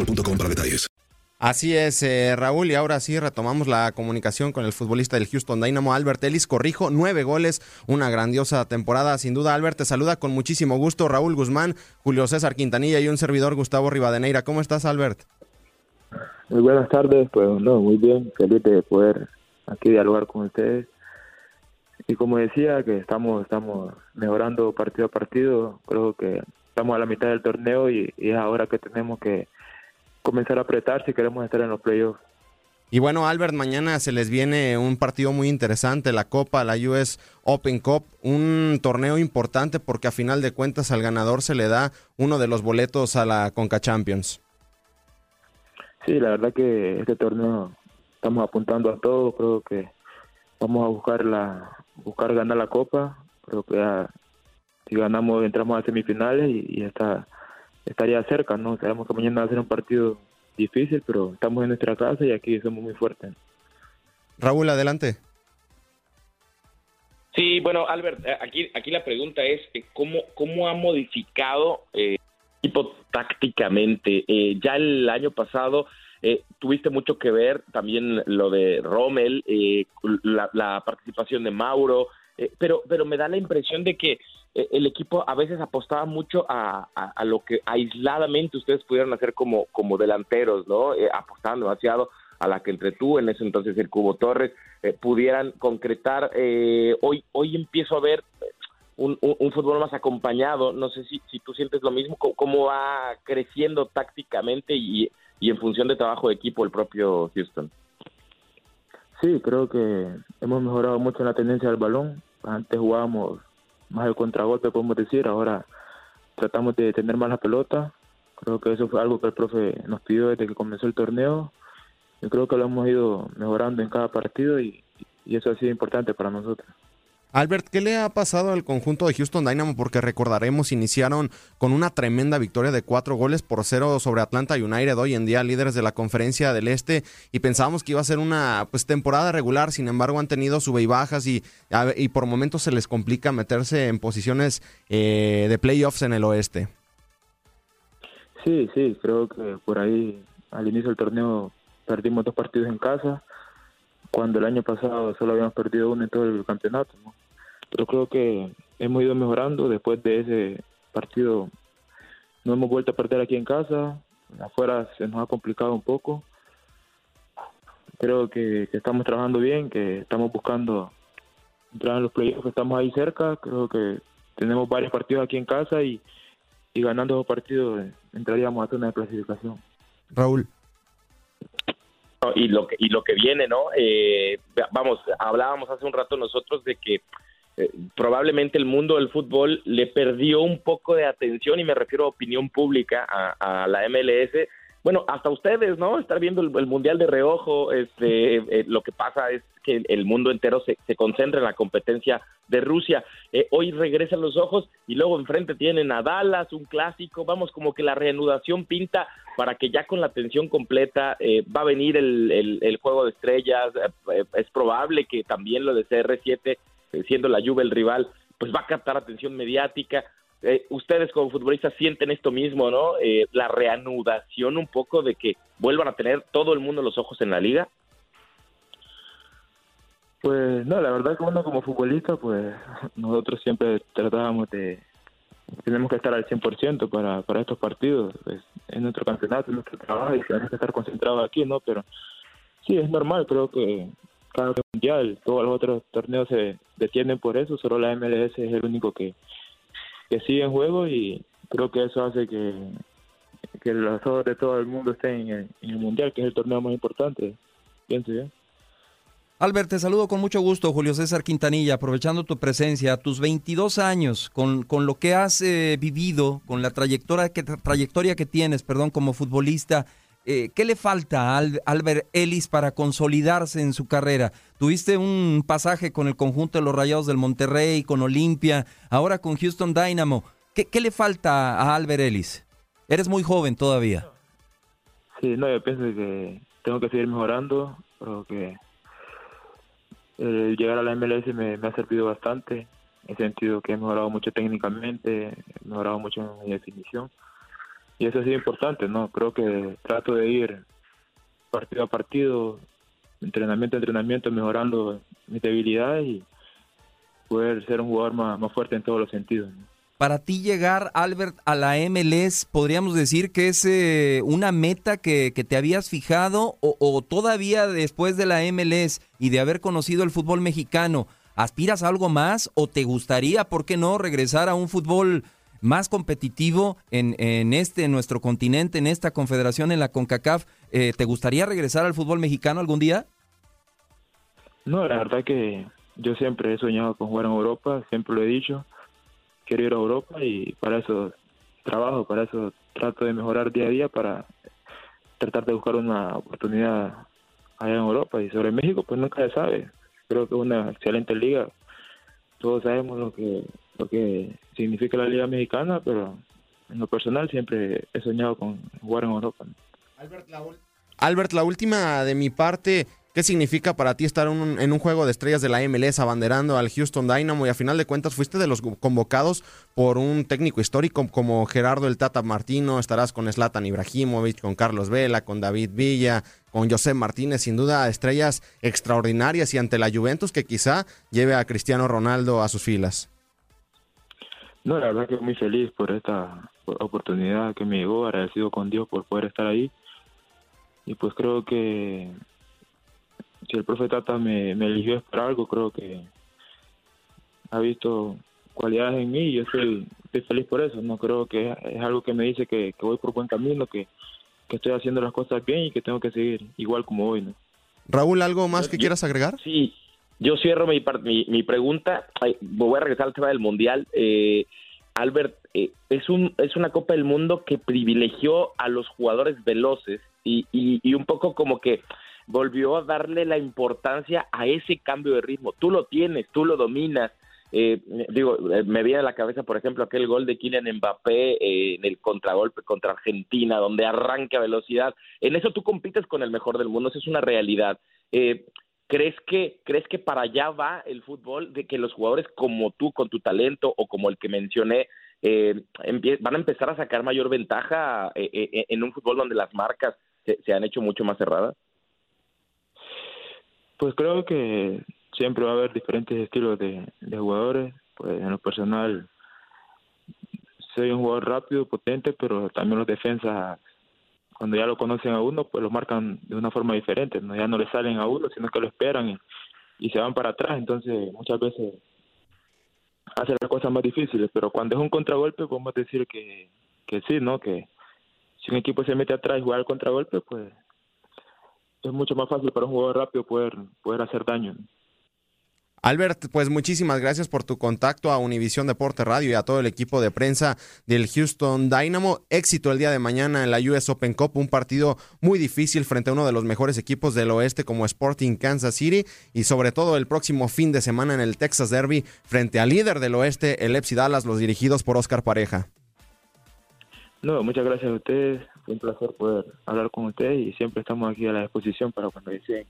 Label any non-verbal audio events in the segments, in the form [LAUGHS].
boostmobile.com para detalles. Así es, eh, Raúl, y ahora sí retomamos la comunicación con el futbolista del Houston Dynamo, Albert Ellis Corrijo, nueve goles, una grandiosa temporada, sin duda, Albert, te saluda con muchísimo gusto Raúl Guzmán, Julio César Quintanilla y un servidor Gustavo Rivadeneira. ¿Cómo estás, Albert? Muy buenas tardes, pues no, muy bien, feliz de poder aquí dialogar con ustedes. Y como decía, que estamos, estamos mejorando partido a partido, creo que estamos a la mitad del torneo y, y es ahora que tenemos que comenzar a apretar si queremos estar en los playoffs. Y bueno, Albert, mañana se les viene un partido muy interesante, la Copa, la US Open Cup, un torneo importante porque a final de cuentas al ganador se le da uno de los boletos a la Conca Champions. Sí, la verdad que este torneo estamos apuntando a todo, creo que vamos a buscar la buscar ganar la Copa, creo que ya, si ganamos entramos a semifinales y, y está estaría cerca, ¿no? Sabemos que mañana va a ser un partido difícil, pero estamos en nuestra casa y aquí somos muy fuertes. Raúl, adelante. Sí, bueno, Albert, eh, aquí, aquí la pregunta es eh, cómo, cómo ha modificado eh, el equipo tácticamente. Eh, ya el año pasado eh, tuviste mucho que ver también lo de Rommel, eh, la, la participación de Mauro, eh, pero, pero me da la impresión de que el equipo a veces apostaba mucho a, a, lo que aisladamente ustedes pudieron hacer como, como delanteros, ¿no? Eh, demasiado a la que entre tú, en ese entonces el Cubo Torres, eh, pudieran concretar. Eh, hoy, hoy empiezo a ver un, un, un fútbol más acompañado. No sé si, si tú sientes lo mismo, cómo, cómo va creciendo tácticamente y, y en función de trabajo de equipo el propio Houston. Sí, creo que hemos mejorado mucho en la tendencia del balón. Antes jugábamos más el contragolpe, podemos decir. Ahora tratamos de tener más la pelota. Creo que eso fue algo que el profe nos pidió desde que comenzó el torneo. Yo creo que lo hemos ido mejorando en cada partido y, y eso ha sido importante para nosotros. Albert, ¿qué le ha pasado al conjunto de Houston Dynamo? Porque recordaremos, iniciaron con una tremenda victoria de cuatro goles por cero sobre Atlanta United, hoy en día líderes de la conferencia del Este, y pensábamos que iba a ser una pues temporada regular, sin embargo han tenido sube y bajas y, y por momentos se les complica meterse en posiciones eh, de playoffs en el Oeste. Sí, sí, creo que por ahí al inicio del torneo perdimos dos partidos en casa, cuando el año pasado solo habíamos perdido uno en todo el campeonato. ¿no? Pero creo que hemos ido mejorando después de ese partido. No hemos vuelto a perder aquí en casa, afuera se nos ha complicado un poco. Creo que, estamos trabajando bien, que estamos buscando entrar en los playoffs, estamos ahí cerca. Creo que tenemos varios partidos aquí en casa y, ganando dos partidos entraríamos a zona de clasificación. Raúl. Y lo que y lo que viene, ¿no? Eh, vamos, hablábamos hace un rato nosotros de que eh, probablemente el mundo del fútbol le perdió un poco de atención y me refiero a opinión pública a, la MLS. Bueno, hasta ustedes, ¿no? Estar viendo el, mundial de reojo, este, eh, lo que pasa es que el mundo entero se, concentra en la competencia de Rusia. Eh, hoy regresan los ojos y luego enfrente tienen a Dallas, un clásico. Vamos, como que la reanudación pinta para que ya con la atención completa va a venir el, el, el juego de estrellas. es probable que también lo de CR7 eh, siendo la Juve el rival, pues va a captar atención mediática. Eh, ustedes como futbolistas sienten esto mismo, ¿no? Eh, la reanudación un poco de que vuelvan a tener todo el mundo los ojos en la liga. Pues no, la verdad que uno como futbolista, pues [LAUGHS] nosotros siempre tratábamos de, tenemos que estar al 100% para, para estos partidos, es nuestro campeonato, es nuestro trabajo y tenemos que estar concentrados aquí, ¿no? Pero sí, es normal, creo que cada mundial, todos los otros torneos se detienen por eso, solo la MLS es el único que, que sigue en juego y creo que eso hace que, que los ojos de todo el mundo estén en el, mundial, que es el torneo más importante, pienso yo. Albert, te saludo con mucho gusto, Julio César Quintanilla, aprovechando tu presencia, tus 22 años, con, con lo que has eh, vivido, con la trayectoria que, trayectoria que tienes, perdón, como futbolista, eh, ¿qué le falta a Albert Ellis para consolidarse en su carrera? Tuviste un pasaje con el conjunto de los Rayados del Monterrey, con Olimpia, ahora con Houston Dynamo. ¿Qué, le falta a Albert Ellis? Eres muy joven todavía. Sí, no, yo pienso que tengo que seguir mejorando, pero que llegar a la MLS me, ha servido bastante, en el sentido que he mejorado mucho técnicamente, he mejorado mucho en mi definición y eso ha sido importante, ¿no? Creo que trato de ir partido a partido, entrenamiento a entrenamiento, mejorando mis debilidades y poder ser un jugador más, más fuerte en todos los sentidos. Para ti llegar, Albert, a la MLS, ¿podríamos decir que es eh, una meta que, que, te habías fijado o, todavía después de la MLS y de haber conocido el fútbol mexicano, aspiras a algo más o te gustaría, por qué no, regresar a un fútbol más competitivo en, en este nuestro continente, en esta confederación, en la CONCACAF. Eh, ¿Te gustaría regresar al fútbol mexicano algún día? No, la verdad que yo siempre he soñado con jugar en Europa, siempre lo he dicho. Quiero ir a Europa y para eso trabajo, para eso trato de mejorar día a día para tratar de buscar una oportunidad allá en Europa. Y sobre México, pues nunca se sabe. Creo que es una excelente liga. Todos sabemos lo que lo que significa la Liga Mexicana, pero en lo personal siempre he soñado con jugar en Europa. Albert, la, última de mi parte, ¿qué significa para ti estar en un juego de estrellas de la MLS abanderando al Houston Dynamo y a final de cuentas fuiste de los convocados por un técnico histórico como Gerardo el Tata Martino, estarás con Zlatan Ibrahimovic, con Carlos Vela, con David Villa, con José Martínez, sin duda estrellas extraordinarias y ante la Juventus que quizá lleve a Cristiano Ronaldo a sus filas. No, la verdad que muy feliz por esta oportunidad que me llegó, agradecido con Dios por poder estar ahí. Y pues creo que si el profe Tata me, eligió para algo, creo que ha visto cualidades en mí y yo estoy, feliz por eso. No creo que es algo que me dice que, voy por buen camino, que, que, estoy haciendo las cosas bien y que tengo que seguir igual como hoy. ¿no? Raúl, ¿algo más que quieras agregar? Sí, yo cierro mi, mi, pregunta, voy a regresar al tema del Mundial. Eh, Albert, eh, es, un, es una Copa del Mundo que privilegió a los jugadores veloces y, y, un poco como que volvió a darle la importancia a ese cambio de ritmo. Tú lo tienes, tú lo dominas. Eh, digo, me viene a la cabeza, por ejemplo, aquel gol de Kylian Mbappé en el contragolpe contra Argentina, donde arranca velocidad. En eso tú compites con el mejor del mundo, eso es una realidad. Eh, ¿Crees que, ¿Crees que para allá va el fútbol de que los jugadores como tú, con tu talento o como el que mencioné, eh, van a empezar a sacar mayor ventaja eh, eh, en un fútbol donde las marcas se, han hecho mucho más cerradas? Pues creo que siempre va a haber diferentes estilos de, jugadores. Pues en lo personal, soy un jugador rápido, potente, pero también los defensas cuando ya lo conocen a uno, pues lo marcan de una forma diferente, ¿no? ya no le salen a uno, sino que lo esperan y, se van para atrás. Entonces, muchas veces hace las cosas más difíciles, pero cuando es un contragolpe podemos decir que, que sí, ¿no? Que si un equipo se mete atrás y juega al contragolpe, pues es mucho más fácil para un jugador rápido poder, poder hacer daño. Albert, pues muchísimas gracias por tu contacto a Univisión Deporte Radio y a todo el equipo de prensa del Houston Dynamo. Éxito el día de mañana en la US Open Cup, un partido muy difícil frente a uno de los mejores equipos del oeste como Sporting Kansas City y sobre todo el próximo fin de semana en el Texas Derby frente al líder del oeste, el Epsi Dallas, los dirigidos por Oscar Pareja. No, muchas gracias a ustedes. Fue un placer poder hablar con ustedes y siempre estamos aquí a la disposición para cuando deseen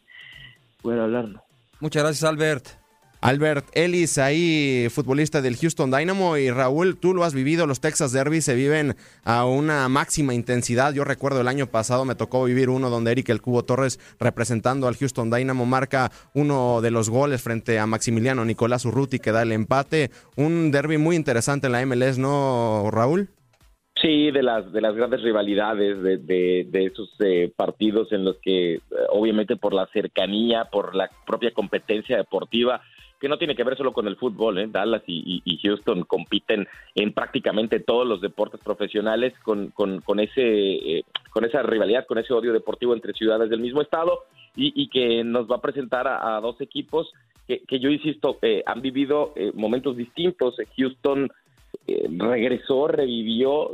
poder hablarnos. Muchas gracias, Albert. Albert Ellis, ahí futbolista del Houston Dynamo y Raúl, tú lo has vivido, los Texas Derby se viven a una máxima intensidad. Yo recuerdo el año pasado me tocó vivir uno donde Eric El Cubo Torres representando al Houston Dynamo marca uno de los goles frente a Maximiliano Nicolás Urruti que da el empate. Un derby muy interesante en la MLS, ¿no, Raúl? Sí, de las de las grandes rivalidades, de, de, esos eh, partidos en los que, eh, obviamente, por la cercanía, por la propia competencia deportiva, que no tiene que ver solo con el fútbol, ¿eh? Dallas y, Houston compiten en prácticamente todos los deportes profesionales con, con, ese, eh, con esa rivalidad, con ese odio deportivo entre ciudades del mismo estado y, que nos va a presentar a, dos equipos que, que yo insisto, eh, han vivido momentos distintos. Houston regresó, revivió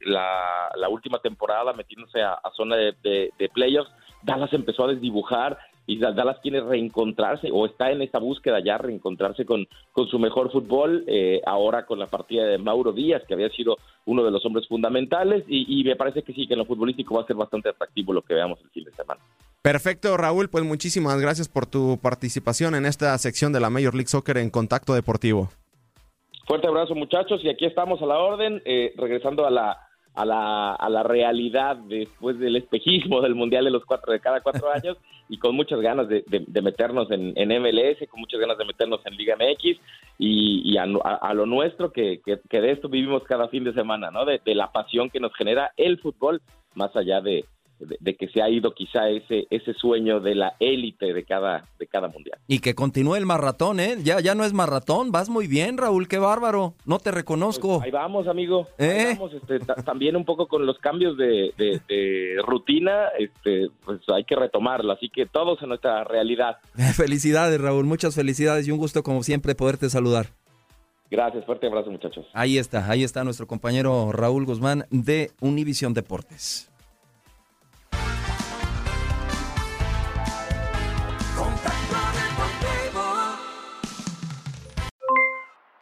la, la, última temporada metiéndose a, zona de, playoffs. Dallas empezó a desdibujar, y Dallas quiere reencontrarse o está en esa búsqueda ya, reencontrarse con, con su mejor fútbol, eh, ahora con la partida de Mauro Díaz, que había sido uno de los hombres fundamentales, y, me parece que sí, que en lo futbolístico va a ser bastante atractivo lo que veamos el fin de semana. Perfecto, Raúl, pues muchísimas gracias por tu participación en esta sección de la Major League Soccer en Contacto Deportivo. Fuerte abrazo muchachos y aquí estamos a la orden, eh, regresando a la a la, a la realidad después del espejismo del Mundial de los cuatro de cada cuatro años y con muchas ganas de, meternos en, MLS, con muchas ganas de meternos en Liga MX y, a, lo nuestro que, que, de esto vivimos cada fin de semana, ¿no? de la pasión que nos genera el fútbol más allá de, de, que se ha ido quizá ese ese sueño de la élite de cada de cada mundial. Y que continúe el maratón, ¿eh? Ya ya no es maratón, vas muy bien, Raúl, qué bárbaro. No te reconozco. Pues ahí vamos, amigo. ¿Eh? vamos, este, también un poco con los cambios de, rutina, este, pues hay que retomarlo, así que todos en nuestra realidad. [LAUGHS] Felicidades, Raúl, muchas felicidades y un gusto como siempre poderte saludar. Gracias, fuerte abrazo muchachos. Ahí está, ahí está nuestro compañero Raúl Guzmán de Univisión Deportes.